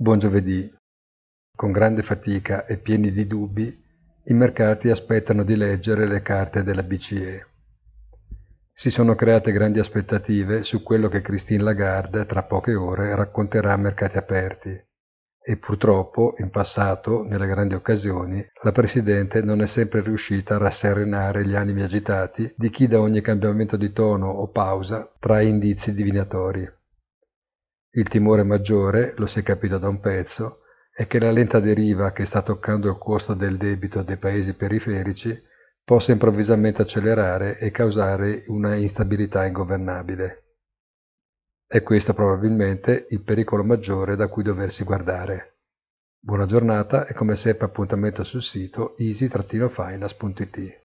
Buon giovedì. Con grande fatica e pieni di dubbi, i mercati aspettano di leggere le carte della BCE. Si sono create grandi aspettative su quello che Christine Lagarde tra poche ore racconterà a mercati aperti e purtroppo in passato, nelle grandi occasioni, la Presidente non è sempre riuscita a rasserenare gli animi agitati di chi da ogni cambiamento di tono o pausa trae indizi divinatori. Il timore maggiore, lo si è capito da un pezzo, è che la lenta deriva che sta toccando il costo del debito dei paesi periferici possa improvvisamente accelerare e causare una instabilità ingovernabile. È questo probabilmente il pericolo maggiore da cui doversi guardare. Buona giornata e come sempre appuntamento sul sito easy-finance.it.